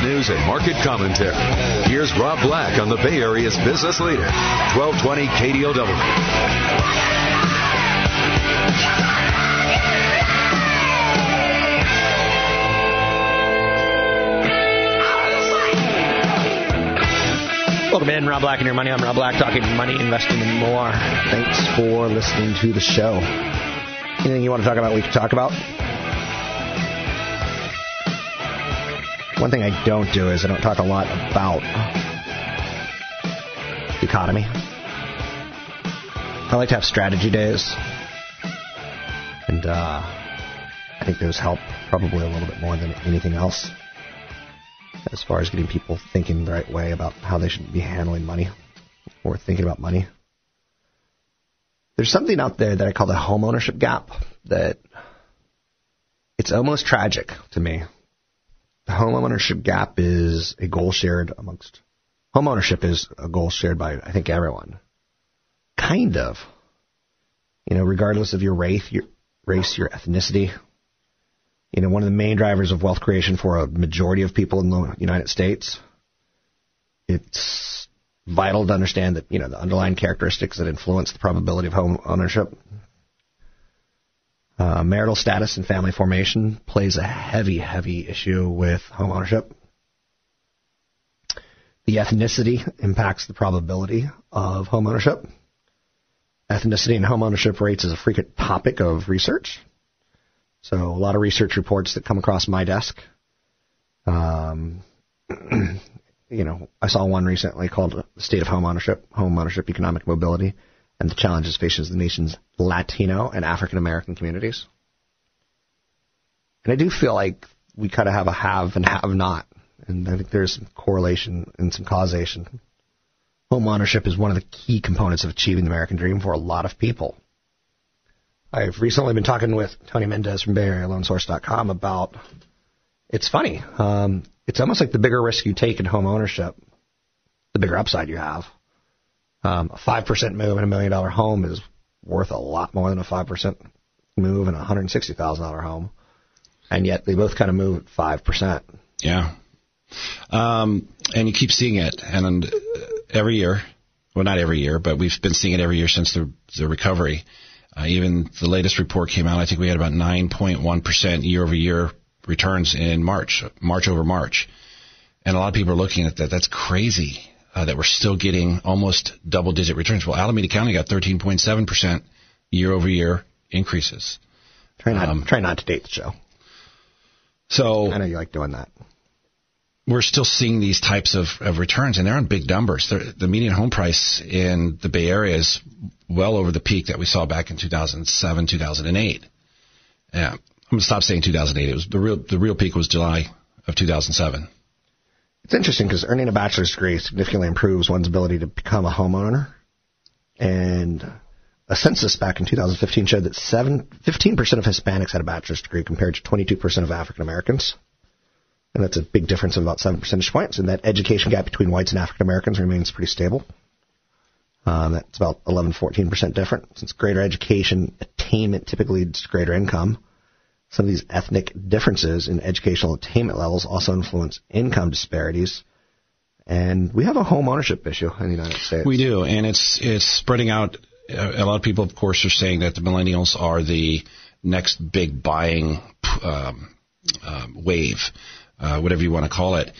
news and market commentary. Here's Rob Black on the Bay Area's business leader, 1220 KDOW. Welcome in, Rob Black and Your Money. I'm Rob Black, talking money, investing, and more. Thanks for listening to the show. Anything you want to talk about, we can talk about. One thing I don't do is I don't talk a lot about the economy. I like to have strategy days. And uh, I think those help probably a little bit more than anything else as far as getting people thinking the right way about how they should be handling money or thinking about money. There's something out there that I call the home ownership gap that it's almost tragic to me. The home ownership gap is a goal shared amongst home ownership is a goal shared by I think everyone. Kind of. You know, regardless of your race, your race, your ethnicity, you know, one of the main drivers of wealth creation for a majority of people in the United States. It's vital to understand that, you know, the underlying characteristics that influence the probability of home ownership. Uh, marital status and family formation plays a heavy, heavy issue with home ownership. The ethnicity impacts the probability of home ownership. Ethnicity and home ownership rates is a frequent topic of research. So a lot of research reports that come across my desk. Um, you know, I saw one recently called "The State of Home Ownership: Home Ownership Economic Mobility and the Challenges Facing the Nation's Latino and African American Communities." And I do feel like we kind of have a have and have not, and I think there's some correlation and some causation. Home ownership is one of the key components of achieving the American dream for a lot of people. I've recently been talking with Tony Mendez from BayAreaLoanSource.com about. It's funny. Um, it's almost like the bigger risk you take in home ownership, the bigger upside you have. Um, a five percent move in a million dollar home is worth a lot more than a five percent move in a hundred sixty thousand dollar home, and yet they both kind of move at five percent. Yeah, um, and you keep seeing it, and every year, well, not every year, but we've been seeing it every year since the the recovery. Uh, even the latest report came out. I think we had about 9.1% year over year returns in March, March over March. And a lot of people are looking at that. That's crazy uh, that we're still getting almost double digit returns. Well, Alameda County got 13.7% year over year increases. Try not, um, try not to date the show. So I know you like doing that. We're still seeing these types of, of returns, and they're on big numbers. They're, the median home price in the Bay Area is well over the peak that we saw back in 2007, 2008. Yeah, I'm going to stop saying 2008. It was the real the real peak was July of 2007. It's interesting because earning a bachelor's degree significantly improves one's ability to become a homeowner. And a census back in 2015 showed that 7, 15% of Hispanics had a bachelor's degree compared to 22% of African Americans. And that's a big difference of about 7 percentage points. And that education gap between whites and African Americans remains pretty stable. Um, that's about 11, 14% different. Since greater education attainment typically leads to greater income, Some of these ethnic differences in educational attainment levels also influence income disparities. And we have a home ownership issue in the United States. We do, and it's it's spreading out. A lot of people, of course, are saying that the millennials are the next big buying um, um, wave, uh, whatever you want to call it.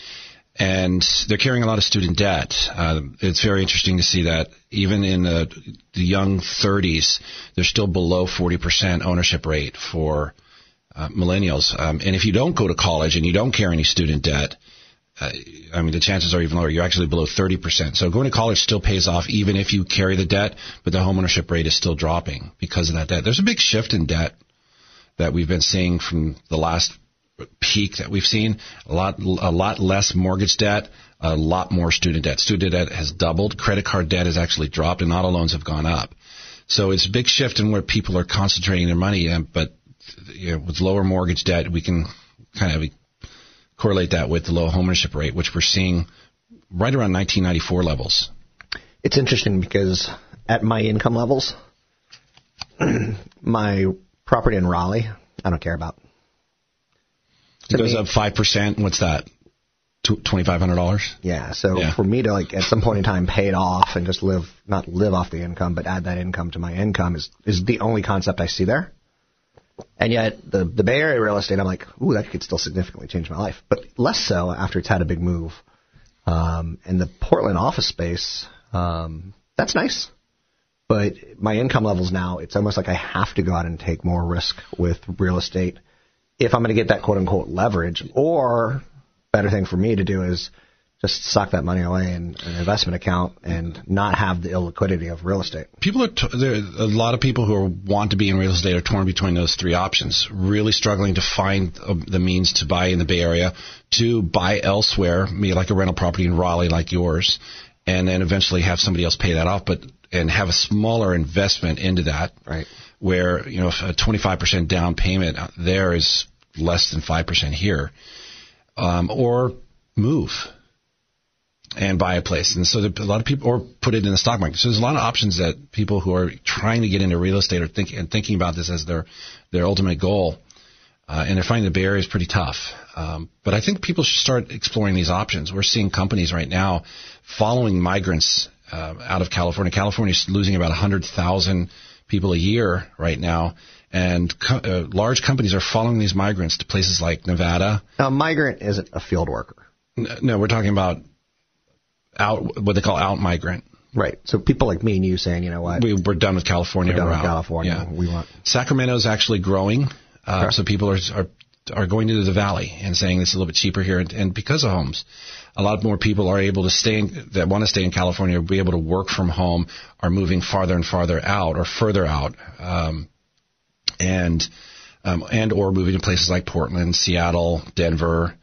And they're carrying a lot of student debt. Uh, it's very interesting to see that even in the, the young 30s, they're still below 40% ownership rate for uh, millennials. Um, and if you don't go to college and you don't carry any student debt, uh, I mean, the chances are even lower. You're actually below 30%. So going to college still pays off even if you carry the debt, but the homeownership rate is still dropping because of that debt. There's a big shift in debt that we've been seeing from the last peak that we've seen. A lot, a lot less mortgage debt, a lot more student debt. Student debt has doubled. Credit card debt has actually dropped, and auto loans have gone up. So it's a big shift in where people are concentrating their money. But you know, with lower mortgage debt, we can kind of correlate that with the low homeownership rate, which we're seeing right around 1994 levels. It's interesting because at my income levels, my property in Raleigh, I don't care about. It goes me, up five percent. What's that? Twenty five hundred dollars. Yeah. So yeah. for me to like at some point in time pay it off and just live, not live off the income, but add that income to my income is is the only concept I see there. And yet the the Bay Area real estate, I'm like, ooh, that could still significantly change my life, but less so after it's had a big move. Um, and the Portland office space, um, that's nice. But my income levels now, it's almost like I have to go out and take more risk with real estate if I'm going to get that quote unquote leverage. Or better thing for me to do is just suck that money away in an investment account and not have the illiquidity of real estate. People are t- there. A lot of people who are, want to be in real estate are torn between those three options. Really struggling to find uh, the means to buy in the Bay Area, to buy elsewhere, maybe like a rental property in Raleigh, like yours, and then eventually have somebody else pay that off, but and have a smaller investment into that. Right. Where you know a 25% down payment there is less than 5% here, um, or move and buy a place. And so a lot of people, or put it in the stock market. So there's a lot of options that people who are trying to get into real estate are thinking and thinking about this as their their ultimate goal. Uh, and they're finding the Bay Area is pretty tough. Um, but I think people should start exploring these options. We're seeing companies right now following migrants uh, out of California. California is losing about 100,000 people a year right now. And co- uh, large companies are following these migrants to places like Nevada. Now, a migrant isn't a field worker. No, we're talking about out what they call out migrant. Right. So people like me and you saying, you know what? We, we're done with California. We're done we're with out. California. Yeah. We want Sacramento's actually growing. Uh, Okay. So people are, are are going into the valley and saying it's a little bit cheaper here, and, and because of homes, a lot more people are able to stay in, that want to stay in California, be able to work from home, are moving farther and farther out or further out, um, and um, and or moving to places like Portland, Seattle, Denver,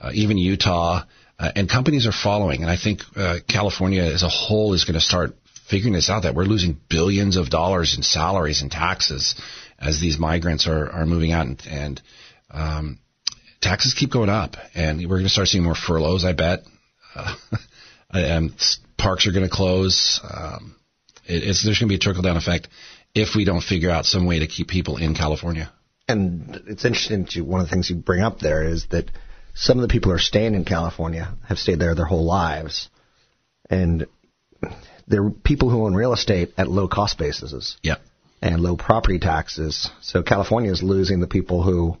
uh, even Utah, uh, and companies are following. And I think uh, California as a whole is going to start figuring this out that we're losing billions of dollars in salaries and taxes as these migrants are, are moving out and, and um, taxes keep going up and we're going to start seeing more furloughs I bet uh, and parks are going to close um, it, there's going to be a trickle down effect if we don't figure out some way to keep people in California and it's interesting to one of the things you bring up there is that some of the people who are staying in California have stayed there their whole lives, and they're people who own real estate at low cost bases yeah and low property taxes. So California is losing the people who,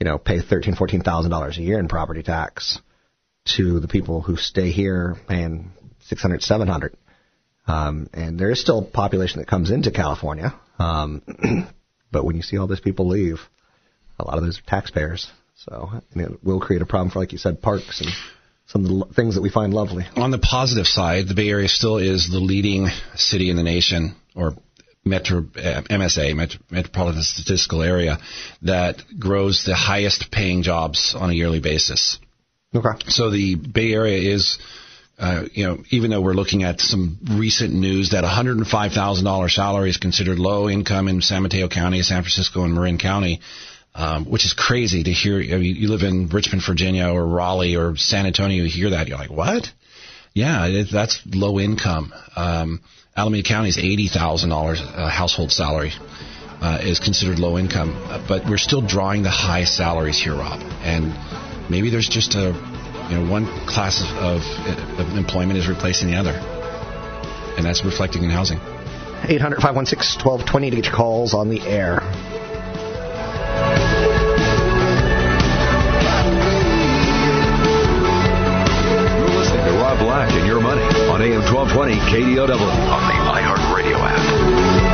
you know, pay thirteen, fourteen thousand dollars a year in property tax to the people who stay here paying six hundred, seven hundred. Um, and there is still a population that comes into California. Um, but when you see all those people leave, a lot of those are taxpayers. So and it will create a problem for, like you said, parks and some of the things that we find lovely. on the positive side, the Bay Area still is the leading city in the nation, or metro uh, MSA, Met- Metropolitan Statistical Area, that grows the highest paying jobs on a yearly basis. Okay. So the Bay Area is, uh, you know, even though we're looking at some recent news that $105,000 salary is considered low income in San Mateo County, San Francisco, and Marin County, um, which is crazy to hear. I mean, you live in Richmond, Virginia, or Raleigh, or San Antonio, you hear that, you're like, what? Yeah, it, that's low income. Um, Alameda is eighty thousand dollars household salary. uh, is considered low income, uh, but we're still drawing the high salaries here, Rob. And maybe there's just a, you know, one class of, of, of employment is replacing the other, and that's reflecting in housing. 800 516 1220 to get your calls on the air. Black and Your Money on AM 1220 KDOW on the iHeartRadio app.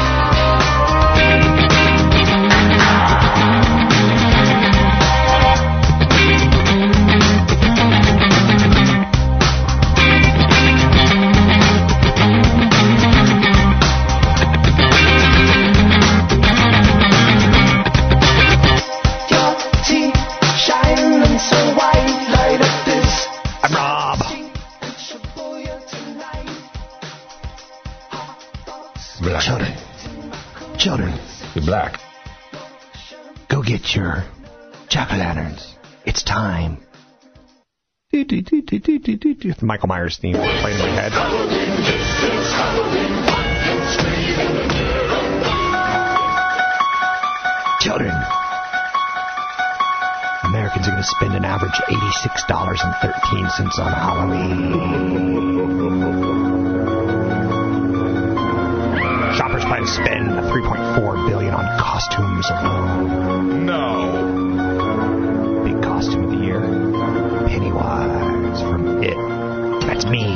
Go jack o' lanterns. It's time. Michael Myers theme playing in my head. Children. Americans are going to spend an average $86.13 on Halloween. Shoppers plan to spend 3.4 billion on costumes alone. No. Big costume of the year. Pennywise from It. That's me.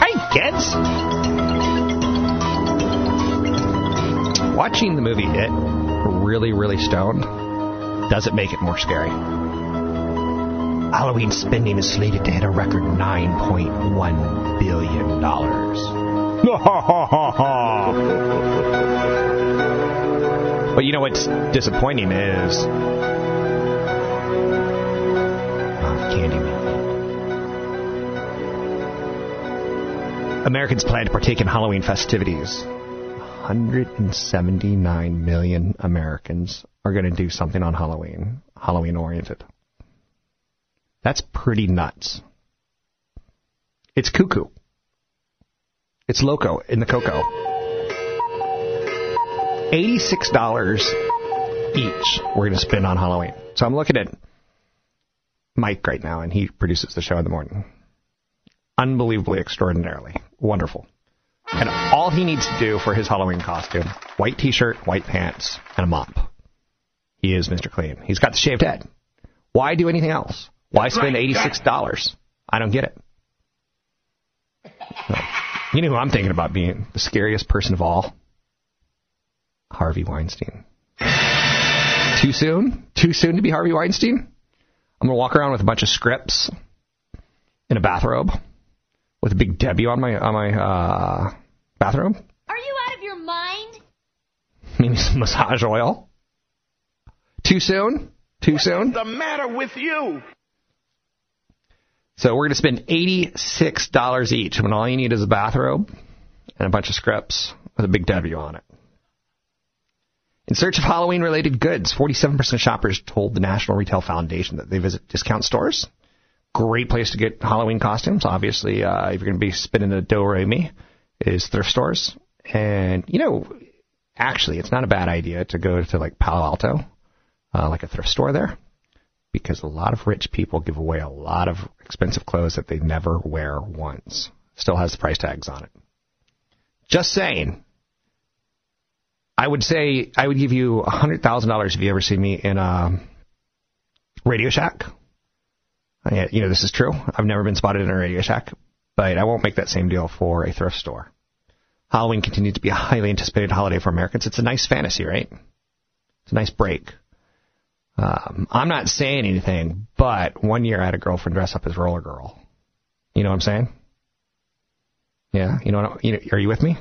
Hey, kids. Watching the movie It, really, really stoned, doesn't make it more scary. Halloween spending is slated to hit a record $9.1 billion. but you know what's disappointing is. Oh. Americans plan to partake in Halloween festivities. 179 million Americans are going to do something on Halloween, Halloween oriented. That's pretty nuts. It's cuckoo. It's loco in the cocoa. $86 each we're going to spend on Halloween. So I'm looking at Mike right now, and he produces the show in the morning. Unbelievably, extraordinarily wonderful. And all he needs to do for his Halloween costume white t shirt, white pants, and a mop. He is Mr. Clean. He's got the shaved head. Why do anything else? Why spend $86? I don't get it. So, you know who I'm thinking about being the scariest person of all? Harvey Weinstein. Too soon? Too soon to be Harvey Weinstein? I'm going to walk around with a bunch of scripts in a bathrobe with a big W on my on my uh, bathrobe. Are you out of your mind? Maybe some massage oil. Too soon? Too soon? What's the matter with you? So we're going to spend $86 each when all you need is a bathrobe and a bunch of scripts with a big W on it. In search of Halloween related goods, 47% of shoppers told the National Retail Foundation that they visit discount stores. Great place to get Halloween costumes. Obviously, uh, if you're going to be spending a do re is thrift stores. And, you know, actually, it's not a bad idea to go to like Palo Alto, uh, like a thrift store there, because a lot of rich people give away a lot of expensive clothes that they never wear once. Still has the price tags on it. Just saying. I would say I would give you a hundred thousand dollars if you ever see me in a Radio Shack. Uh, I- You know this is true. I've never been spotted in a Radio Shack, but I won't make that same deal for a thrift store. Halloween continues to be a highly anticipated holiday for Americans. It's a nice fantasy, right? It's a nice break. Um, I'm not saying anything, but one year I had a girlfriend dress up as Roller Girl. You know what I'm saying? Yeah, you know, what, you know, are you with me?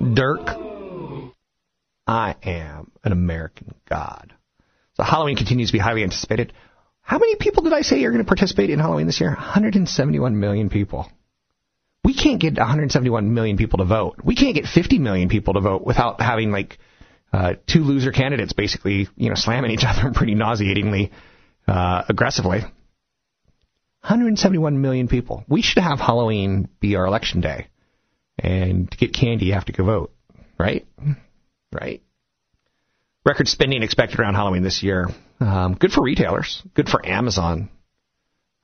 Dirk, I am an American god. So Halloween continues to be highly anticipated. How many people did I say are going to participate in Halloween this year? 171 million people. We can't get 171 million people to vote. We can't get 50 million people to vote without having like uh, two loser candidates basically, you know, slamming each other pretty nauseatingly uh, aggressively. 171 million people. We should have Halloween be our election day. And to get candy, you have to go vote. Right? Right? Record spending expected around Halloween this year. Um, good for retailers. Good for Amazon.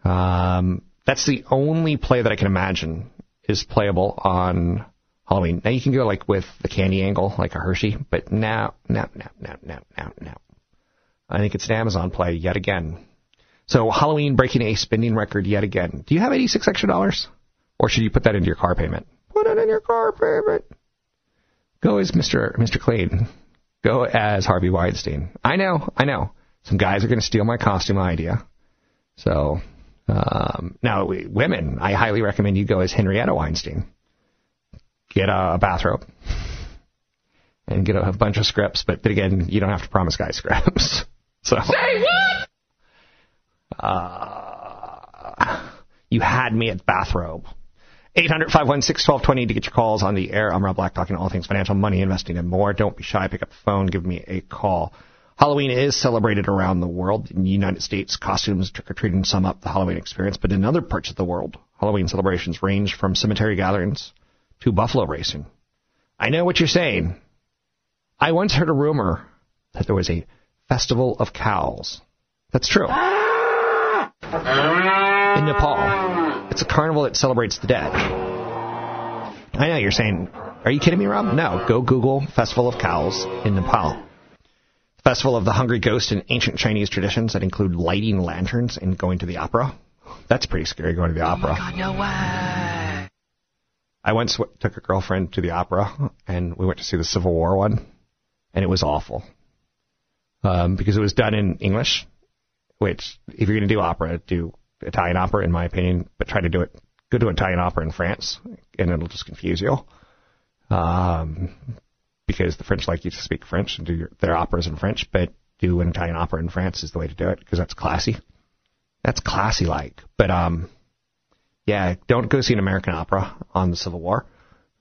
Um, that's the only play that I can imagine is playable on Halloween. Now you can go like with the candy angle, like a Hershey, but now, now, now, now, now, now, now. I think it's an Amazon play yet again. So Halloween breaking a spending record yet again. Do you have 86 extra dollars? Or should you put that into your car payment? Put it in your car payment. Go as Mr. Mr. Clean. Go as Harvey Weinstein. I know, I know. Some guys are going to steal my costume idea. So, um, now we, women, I highly recommend you go as Henrietta Weinstein. Get a, a bathrobe and get a, a bunch of scripts, but then again, you don't have to promise guys scripts. so. Say what? Uh, you had me at bathrobe. 800 516 1220 to get your calls on the air. I'm Rob Black, talking all things financial, money, investing, and more. Don't be shy. Pick up the phone. Give me a call. Halloween is celebrated around the world. In the United States, costumes, trick-or-treating sum up the Halloween experience. But in other parts of the world, Halloween celebrations range from cemetery gatherings to buffalo racing. I know what you're saying. I once heard a rumor that there was a festival of cows. That's true. In Nepal. It's a carnival that celebrates the dead. I know you're saying, are you kidding me, Rob? No. Go Google Festival of Cows in Nepal. Festival of the Hungry Ghost in ancient Chinese traditions that include lighting lanterns and going to the opera. That's pretty scary going to the opera. Oh God, no way. I once w- took a girlfriend to the opera, and we went to see the Civil War one, and it was awful. Um, because it was done in English, which, if you're going to do opera, do Italian opera, in my opinion, but try to do it, go to Italian opera in France, and it'll just confuse you. Um, because the French like you to speak French and do your, their operas in French, but do an Italian opera in France is the way to do it, because that's classy. That's classy like. But, um, yeah, don't go see an American opera on the Civil War,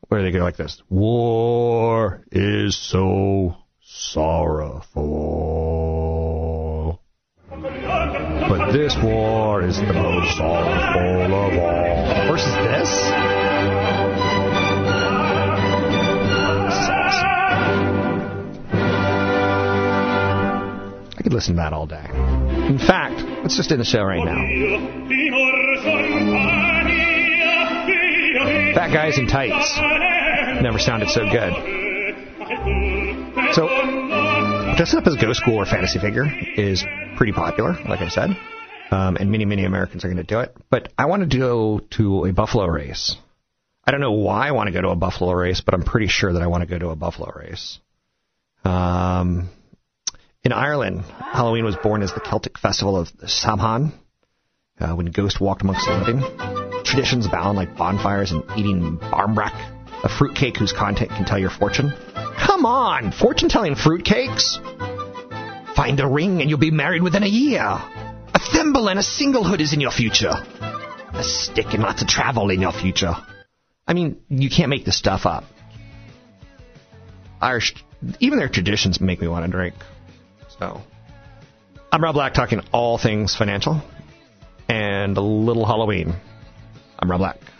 where they go like this: "War is so sorrowful, but this war is the most sorrowful of all." Versus this. I could listen to that all day. In fact, let's just end the show right now. Fat guys in tights. Never sounded so good. So, dressing up as a ghost school or fantasy figure is pretty popular, like I said. Um, and many, many Americans are going to do it. But I want to go to a buffalo race. I don't know why I want to go to a buffalo race, but I'm pretty sure that I want to go to a buffalo race. Um, in Ireland, Halloween was born as the Celtic festival of Samhain, uh, when ghosts walked amongst the living. Traditions abound like bonfires and eating barmbrack, a fruitcake whose content can tell your fortune. Come on, fortune-telling fruitcakes! Find a ring and you'll be married within a year. A thimble and a singlehood is in your future. A stick and lots of travel in your future. I mean, you can't make this stuff up. Irish, even their traditions make me want to drink. So, I'm Rob Black talking all things financial and a little Halloween. I'm Rob Black.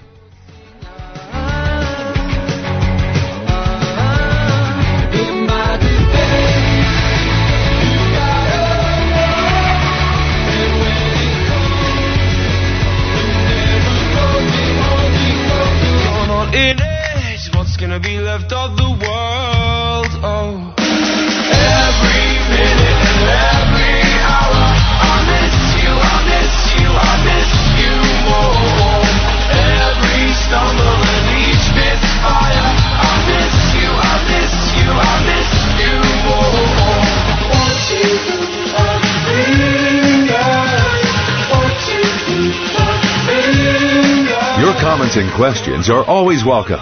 And questions are always welcome.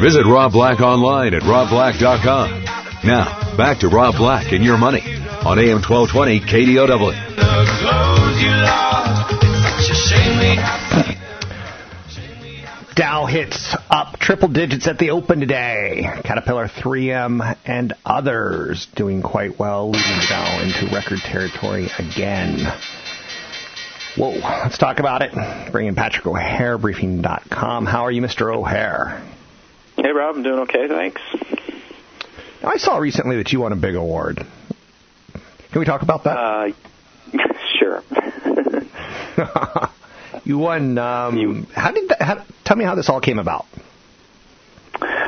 Visit Rob Black online at robblack.com. Now, back to Rob Black and your money on AM 1220 KDOW. Dow hits up triple digits at the open today. Caterpillar, 3M, and others doing quite well, leading Dow into record territory again. Whoa, let's talk about it. Bring in Patrick O'Hare, briefing.com. How are you, Mr. O'Hare? Hey, Rob, I'm doing okay, thanks. I saw recently that you won a big award. Can we talk about that? Uh, sure. you won. Um, you, how did that? How, tell me how this all came about.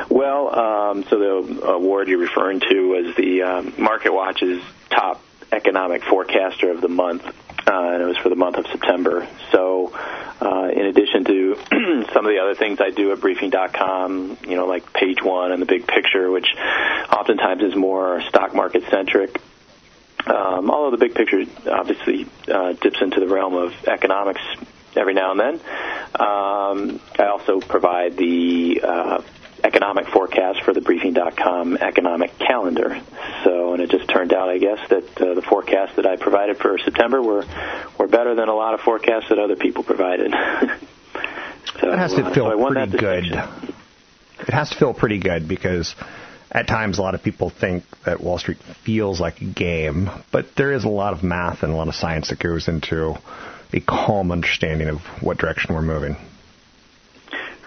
Well, um, so the award you're referring to was the um, MarketWatch's top economic forecaster of the month, and it was for the month of September. So, uh, in addition to some of the other things I do at Briefing.com, you know, like Page One and the Big Picture, which oftentimes is more stock market centric. Um, although the big picture obviously uh, dips into the realm of economics every now and then. Um, I also provide the uh, economic forecast for the briefing.com economic calendar. So, and it just turned out, I guess, that uh, the forecasts that I provided for September were were better than a lot of forecasts that other people provided. so, it has to feel uh, so pretty good. It has to feel pretty good because at times a lot of people think that Wall Street feels like a game, but there is a lot of math and a lot of science that goes into a calm understanding of what direction we're moving.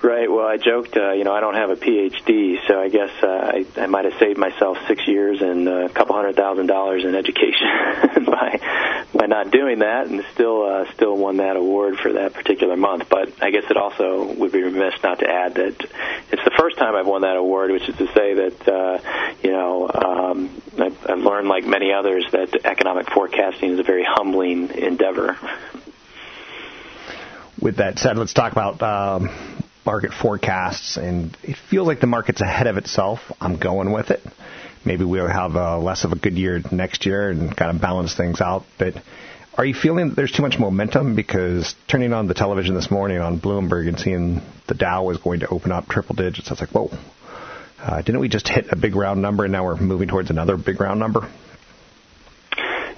Right. Well, I joked, uh, you know, I don't have a PhD, so I guess uh, I, I might have saved myself six years and uh, a couple hundred thousand dollars in education by by not doing that, and still uh, still won that award for that particular month. But I guess it also would be remiss not to add that it's the first time I've won that award, which is to say that uh, you know um, I've, I've learned, like many others, that economic forecasting is a very humbling endeavor. With that said, let's talk about. Um market forecasts, and it feels like the market's ahead of itself. I'm going with it. Maybe we'll have a less of a good year next year and kind of balance things out. But are you feeling that there's too much momentum? Because turning on the television this morning on Bloomberg and seeing the Dow was going to open up triple digits, I was like, whoa. Uh, didn't we just hit a big round number and now we're moving towards another big round number?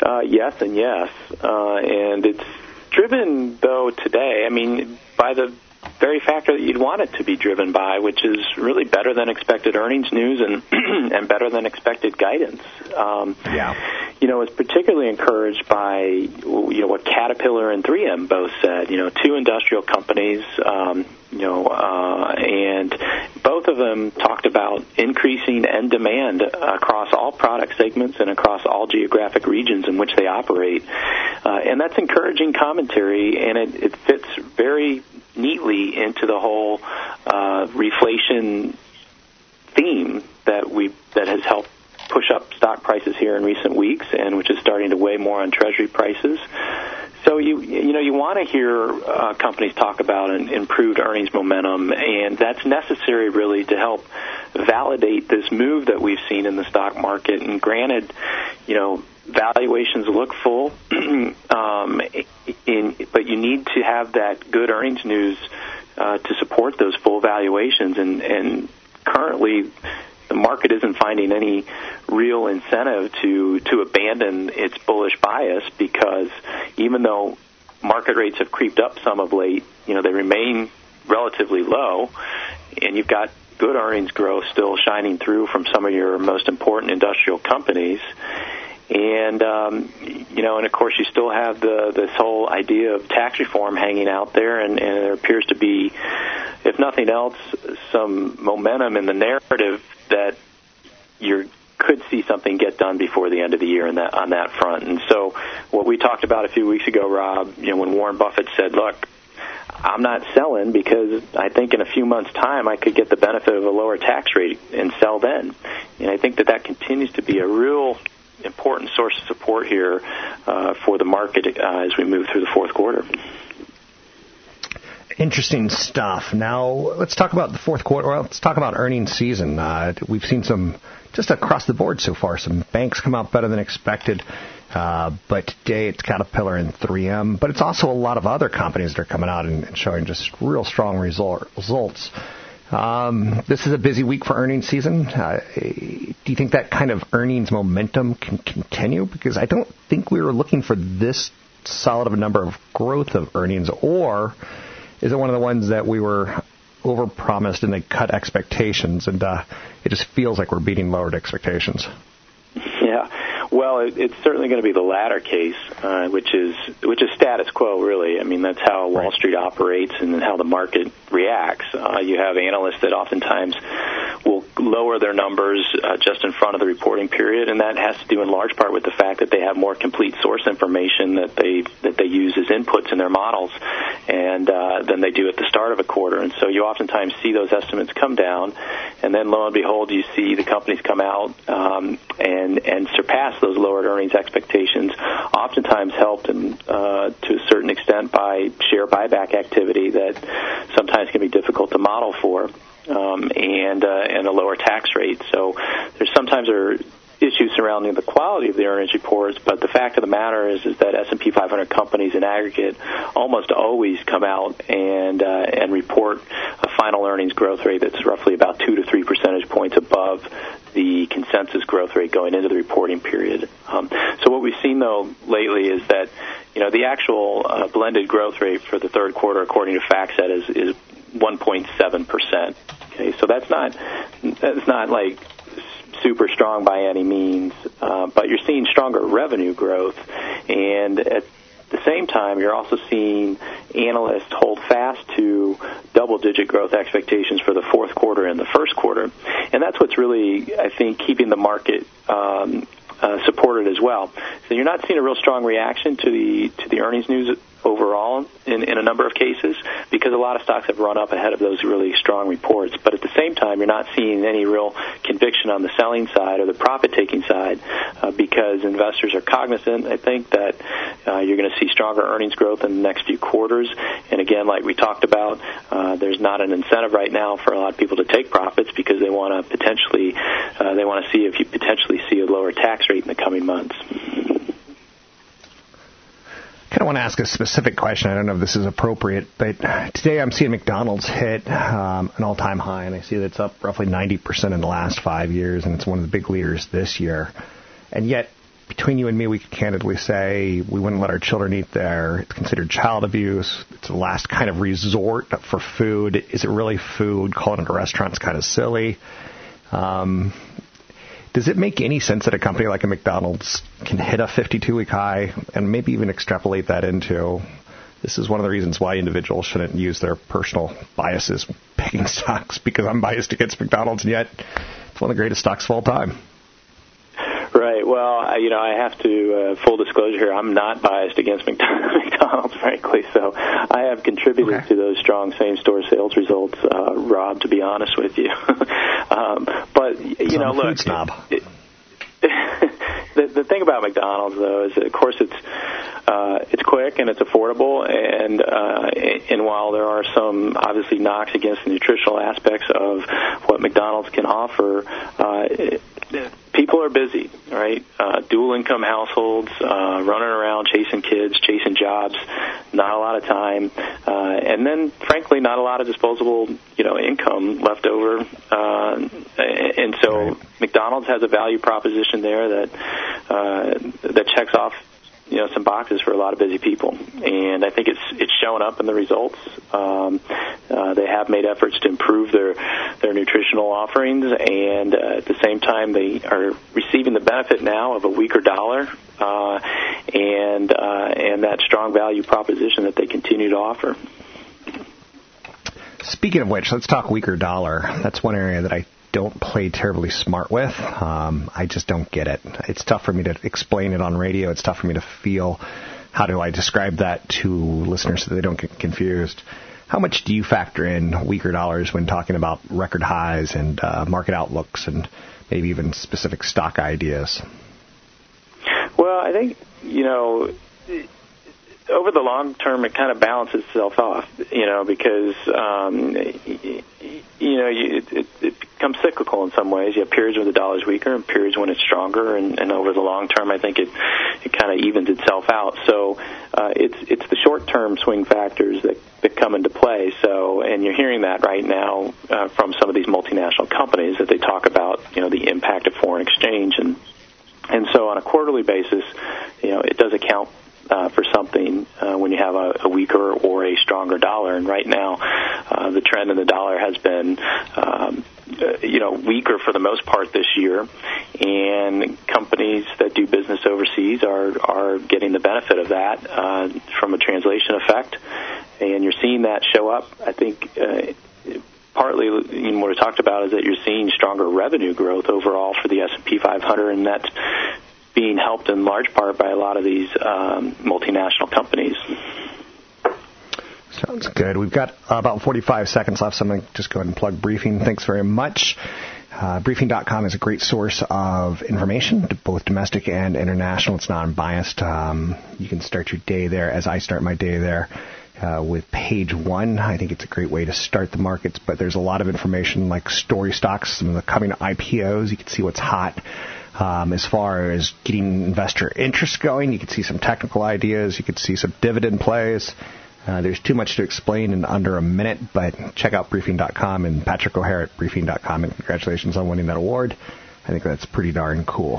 Uh, yes, and yes. Uh, and it's driven, though, today, I mean, by the very factor that you'd want it to be driven by, which is really better than expected earnings news and and better than expected guidance. Um, yeah. You know, was particularly encouraged by you know what Caterpillar and 3M both said. You know, two industrial companies. Um, you know, uh, and both of them talked about increasing end demand across all product segments and across all geographic regions in which they operate. Uh, and that's encouraging commentary, and it, it fits very neatly into the uh, reflation theme that we that has helped push up stock prices here in recent weeks, and which is starting to weigh more on Treasury prices. So you you know you want to hear uh, companies talk about an improved earnings momentum, and that's necessary really to help validate this move that we've seen in the stock market. And granted, you know valuations look full, um, in, but you need to have that good earnings news uh, to support those full valuations. And, and currently, the market isn't finding any real incentive to to abandon its bullish bias because even though market rates have creeped up some of late, you know they remain relatively low, and you've got good earnings growth still shining through from some of your most important industrial companies and um, you know, and of course, you still have the this whole idea of tax reform hanging out there, and, and there appears to be, if nothing else, some momentum in the narrative that you could see something get done before the end of the year in that on that front. And so, what we talked about a few weeks ago, Rob, you know, when Warren Buffett said, "Look." I'm not selling because I think in a few months' time I could get the benefit of a lower tax rate and sell then. And I think that that continues to be a real important source of support here uh, for the market uh, as we move through the fourth quarter. Interesting stuff. Now let's talk about the fourth quarter. Well, let's talk about earnings season. Uh, we've seen some just across the board so far. Some banks come out better than expected. Uh, but today it's Caterpillar and 3M, but it's also a lot of other companies that are coming out and, and showing just real strong result, results. Um, this is a busy week for earnings season. Uh, do you think that kind of earnings momentum can continue? Because I don't think we were looking for this solid of a number of growth of earnings, or is it one of the ones that we were overpromised and they cut expectations, and uh, it just feels like we're beating lowered expectations? Well, it, it's certainly going to be the latter case, uh, which is which is status quo, really. I mean, that's how Wall Street operates and how the market reacts. Uh, you have analysts that oftentimes will lower their numbers uh, just in front of the reporting period, and that has to do in large part with the fact that they have more complete source information that they that they use as inputs in their models, and uh, than they do at the start of a quarter. And so you oftentimes see those estimates come down, and then lo and behold, you see the companies come out um, and and surpass those lowered earnings expectations. Oftentimes helped in, uh, to a certain extent by share buyback activity that sometimes can be difficult to model for um, and uh, and a lower tax rate. So there's sometimes are issues surrounding the quality of the earnings reports, but the fact of the matter is is that S&P 500 companies in aggregate almost always come out and uh, and report a final earnings growth rate that's roughly about two to three percentage points above the consensus growth rate going into the reporting period. Um, so what we've seen though lately is that you know the actual uh, blended growth rate for the third quarter, according to FactSet, is is 1.7 percent. Okay, so that's not that's not like super strong by any means, uh, but you're seeing stronger revenue growth, and at the same time, you're also seeing analysts hold fast to double-digit growth expectations for the fourth quarter and the first quarter, and that's what's really, I think, keeping the market um, uh, supported as well. So you're not seeing a real strong reaction to the to the earnings news overall in, in a number of cases because a lot of stocks have run up ahead of those really strong reports. But at the same time, you're not seeing any real conviction on the selling side or the profit taking side uh, because investors are cognizant, I think, that uh, you're going to see stronger earnings growth in the next few quarters. And again, like we talked about, uh, there's not an incentive right now for a lot of people to take profits because they want to potentially, uh, they want to see if you potentially see a lower tax rate in the coming months kind of want to ask a specific question. I don't know if this is appropriate, but today I'm seeing McDonald's hit um, an all-time high, and I see that it's up roughly 90% in the last five years, and it's one of the big leaders this year. And yet, between you and me, we could candidly say we wouldn't let our children eat there. It's considered child abuse. It's the last kind of resort for food. Is it really food? Calling it a restaurant is kind of silly. Um, does it make any sense that a company like a McDonald's can hit a 52 week high and maybe even extrapolate that into this is one of the reasons why individuals shouldn't use their personal biases picking stocks because I'm biased against McDonald's and yet it's one of the greatest stocks of all time. Right. Well, I, you know, I have to uh, full disclosure here. I'm not biased against McDonald's, frankly. So I have contributed okay. to those strong same-store sales results, uh, Rob. To be honest with you, um, but you know, look. Snob. It, the, the thing about McDonald's though is, that, of course, it's uh, it's quick and it's affordable, and uh, and while there are some obviously knocks against the nutritional aspects of what McDonald's can offer, uh, it, people are busy, right? Uh, dual income households, uh, running around chasing kids, chasing jobs, not a lot of time, uh, and then frankly, not a lot of disposable, you know, income left over. Uh, and so, right. McDonald's has a value proposition there that uh, that checks off you know some boxes for a lot of busy people, and I think it's it's showing up in the results. Um, uh, they have made efforts to improve their their nutritional offerings, and uh, at the same time, they are receiving the benefit now of a weaker dollar uh, and uh, and that strong value proposition that they continue to offer. Speaking of which, let's talk weaker dollar. That's one area that I don't play terribly smart with. Um, I just don't get it. It's tough for me to explain it on radio. It's tough for me to feel how do I describe that to listeners so they don't get confused. How much do you factor in weaker dollars when talking about record highs and uh, market outlooks and maybe even specific stock ideas? Well, I think you know over the long term, it kind of balances itself off, you know, because um, you know you, it, it becomes cyclical in some ways. You have periods when the dollar's weaker and periods when it's stronger, and, and over the long term, I think it it kind of evens itself out. So uh, it's it's the short term swing factors that that come into play. So, and you're hearing that right now uh, from some of these multinational companies that they talk about, you know, the impact of foreign exchange and and so on a quarterly basis, you know, it does account uh, for something uh, when you have a, a weaker or a stronger dollar. And right now, uh, the trend in the dollar has been, um, uh, you know, weaker for the most part this year. And companies that do business overseas are are getting the benefit of that uh, from a translation effect. And you're seeing that show up. I think. Uh, partly you know, what I talked about is that you're seeing stronger revenue growth overall for the S&P 500, and that's being helped in large part by a lot of these um, multinational companies. Sounds good. We've got about 45 seconds left, so I'm going to just go ahead and plug Briefing. Thanks very much. Uh, briefing.com is a great source of information, both domestic and international. It's non-biased. Um, you can start your day there, as I start my day there, uh, with page one. I think it's a great way to start the markets, but there's a lot of information like story stocks, some of the coming IPOs. You can see what's hot. Um, as far as getting investor interest going, you can see some technical ideas. You can see some dividend plays. Uh, there's too much to explain in under a minute, but check out briefing.com and Patrick O'Hare at briefing.com. And congratulations on winning that award. I think that's pretty darn cool.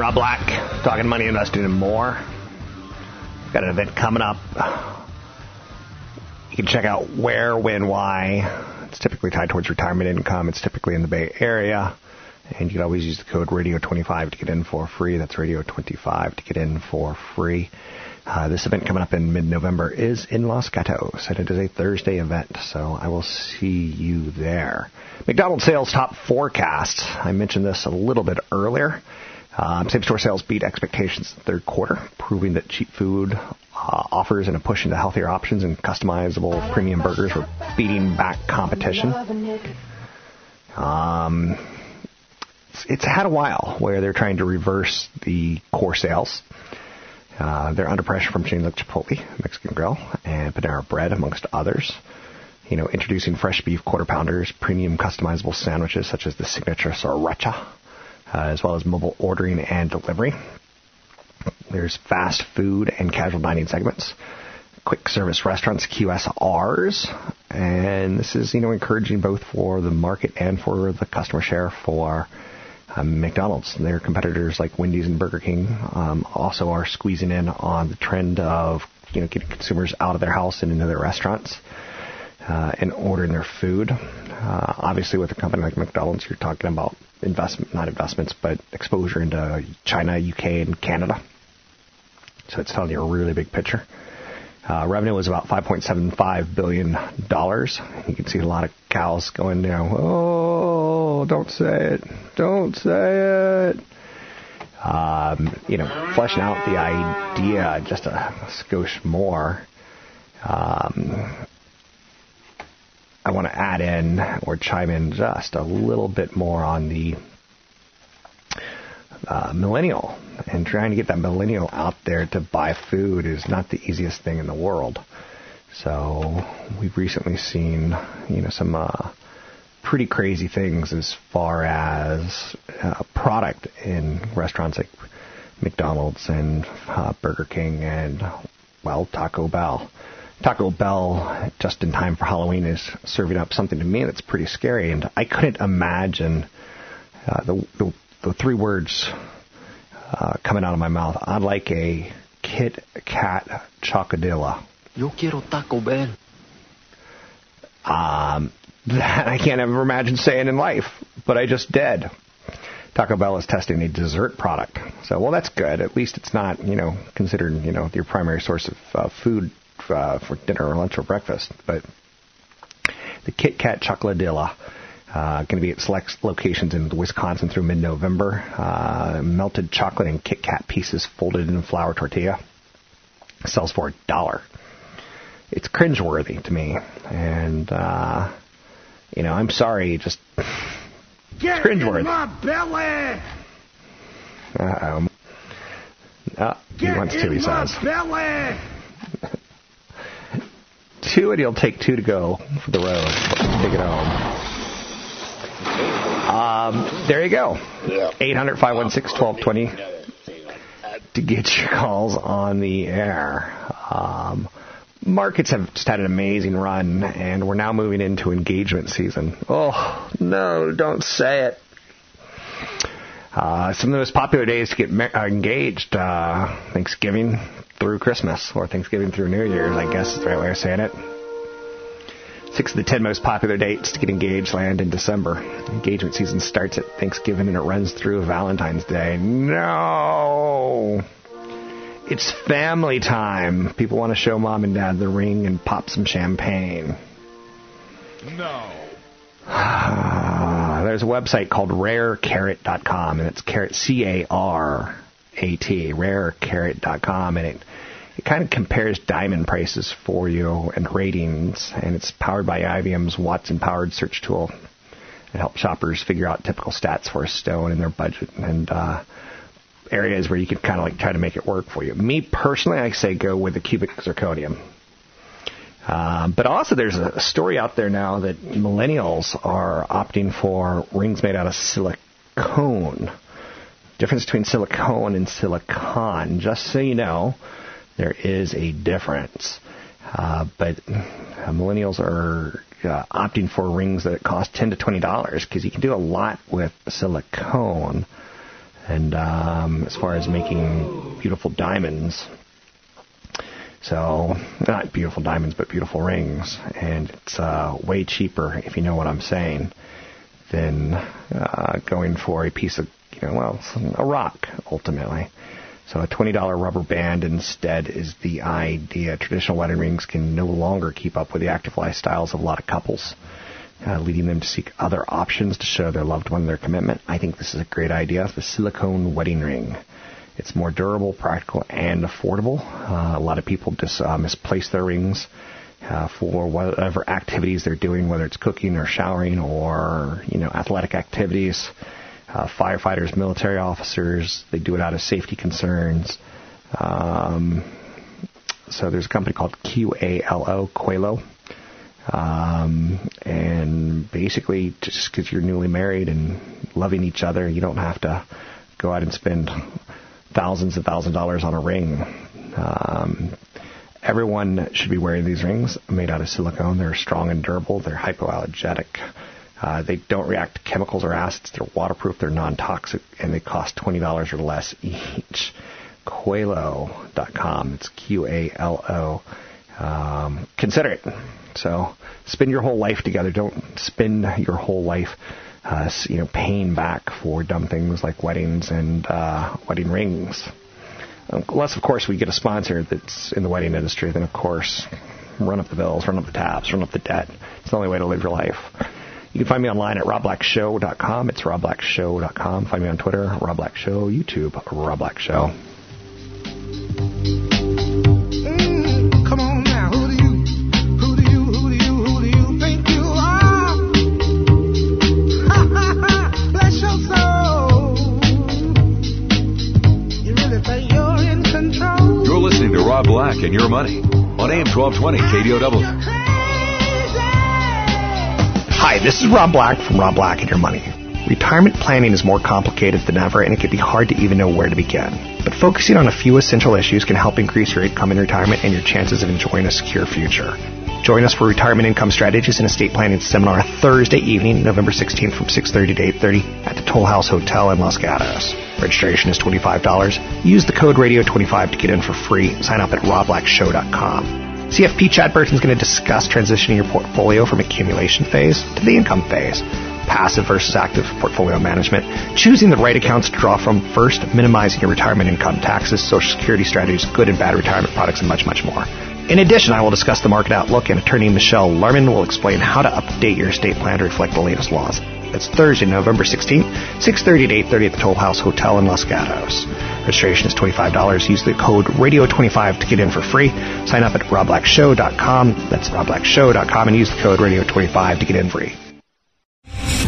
Rob Black, talking money, investing, and more. Got an event coming up. You can check out where, when, why. It's typically tied towards retirement income. It's typically in the Bay Area. And you can always use the code radio25 to get in for free. That's radio25 to get in for free. Uh, this event coming up in mid-November is in Los Gatos, and it is a Thursday event, so I will see you there. McDonald's sales top forecast. I mentioned this a little bit earlier. Um, same-store sales beat expectations in the third quarter, proving that cheap food uh, offers and a push into healthier options and customizable premium burgers were beating back competition. Um, it's, it's had a while where they're trying to reverse the core sales. Uh, they're under pressure from chains like Chipotle, Mexican Grill, and Panera Bread, amongst others. You know, introducing fresh beef quarter pounders, premium customizable sandwiches such as the signature sriracha, as well as mobile ordering and delivery. There's fast food and casual dining segments, quick service restaurants, QSRs, and this is you know encouraging both for the market and for the customer share for um, McDonald's. Their competitors like Wendy's and Burger King um, also are squeezing in on the trend of you know getting consumers out of their house and into their restaurants uh, and ordering their food. Uh, obviously, with a company like McDonald's, you're talking about investment, not investments, but exposure into China, UK, and Canada. So it's telling you a really big picture. Uh, revenue was about 5.75 billion dollars. You can see a lot of cows going, know, oh, don't say it, don't say it. Um, you know, fleshing out the idea just a skosh more. Um, I want to add in or chime in just a little bit more on the uh, millennial and trying to get that millennial out there to buy food is not the easiest thing in the world. So we've recently seen, you know, some uh, pretty crazy things as far as uh, product in restaurants like McDonald's and uh, Burger King and well Taco Bell. Taco Bell, just in time for Halloween, is serving up something to me that's pretty scary, and I couldn't imagine uh, the, the the three words uh, coming out of my mouth. I'd like a Kit Kat Chocodilla. Yo quiero Taco Bell. Um, that I can't ever imagine saying in life, but I just did. Taco Bell is testing a dessert product. So, well, that's good. At least it's not, you know, considered, you know, your primary source of uh, food uh, for dinner or lunch or breakfast. But the Kit Kat Chocoladilla, uh, going to be at select locations in Wisconsin through mid-November. Uh, melted chocolate and Kit Kat pieces folded in flour tortilla. Sells for a dollar. It's cringeworthy to me. And, uh, you know, I'm sorry, just Get cringeworthy. in my belly! Uh-oh. Uh, he wants to, he my says. belly! Two, and he'll take two to go for the road. Take it home. Um, there you go. 800 516 1220 to get your calls on the air. Um, markets have just had an amazing run, and we're now moving into engagement season. Oh, no, don't say it. Uh, some of the most popular days to get ma- uh, engaged, uh, Thanksgiving through Christmas, or Thanksgiving through New Year's, I guess is the right way of saying it. Six of the ten most popular dates to get engaged land in December. Engagement season starts at Thanksgiving and it runs through Valentine's Day. No! It's family time. People want to show mom and dad the ring and pop some champagne. No. There's a website called rarecarat.com, and it's carat C A R A T, rarecarat.com, and it it kind of compares diamond prices for you and ratings, and it's powered by IBM's Watson powered search tool. It helps shoppers figure out typical stats for a stone in their budget and uh, areas where you can kind of like try to make it work for you. Me personally, I say go with the cubic zirconium. Uh, but also, there's a story out there now that millennials are opting for rings made out of silicone. Difference between silicone and silicon, just so you know, there is a difference. Uh, but uh, millennials are uh, opting for rings that cost ten to twenty dollars because you can do a lot with silicone. And um, as far as making beautiful diamonds, so, not beautiful diamonds, but beautiful rings. And it's uh, way cheaper, if you know what I'm saying, than uh, going for a piece of, you know, well, a rock, ultimately. So a $20 rubber band instead is the idea. Traditional wedding rings can no longer keep up with the active lifestyles of a lot of couples, uh, leading them to seek other options to show their loved one their commitment. I think this is a great idea. The silicone wedding ring. It's more durable, practical, and affordable. Uh, a lot of people just uh, misplace their rings uh, for whatever activities they're doing, whether it's cooking or showering or you know athletic activities. Uh, firefighters, military officers, they do it out of safety concerns. Um, so there's a company called QALO, Qualo. Um, and basically, just because you're newly married and loving each other, you don't have to go out and spend thousands and thousands of dollars on a ring. Um, everyone should be wearing these rings made out of silicone. They're strong and durable. They're hypoallergenic. Uh, they don't react to chemicals or acids. They're waterproof. They're non-toxic, and they cost twenty dollars or less each. Qalo.com. It's Q-A-L-O. Um, consider it. So spend your whole life together. Don't spend your whole life uh, you know, paying back for dumb things like weddings and uh, wedding rings. Unless, of course, we get a sponsor that's in the wedding industry, then, of course, run up the bills, run up the tabs, run up the debt. It's the only way to live your life. You can find me online at robblackshow.com. It's robblackshow.com. Find me on Twitter, Rob Black Show, YouTube, Rob and Your Money on AM 1220 KDOW. Hi, this is Rob Black from Rob Black and Your Money. Retirement planning is more complicated than ever, and it can be hard to even know where to begin. But focusing on a few essential issues can help increase your income in retirement and your chances of enjoying a secure future. Join us for Retirement Income Strategies and Estate Planning Seminar Thursday evening, November 16th from 6.30 to 8.30 at the Toll House Hotel in Los Gatos. Registration is $25. Use the code RADIO25 to get in for free. Sign up at robblackshow.com. CFP Chad Burton is going to discuss transitioning your portfolio from accumulation phase to the income phase, passive versus active portfolio management, choosing the right accounts to draw from first, minimizing your retirement income taxes, social security strategies, good and bad retirement products, and much, much more. In addition, I will discuss the market outlook, and attorney Michelle Larman will explain how to update your estate plan to reflect the latest laws. It's Thursday, November 16th, 6.30 to 8.30 at the Toll House Hotel in Los Gatos. Registration is $25. Use the code RADIO25 to get in for free. Sign up at robblackshow.com. That's robblackshow.com and use the code RADIO25 to get in free.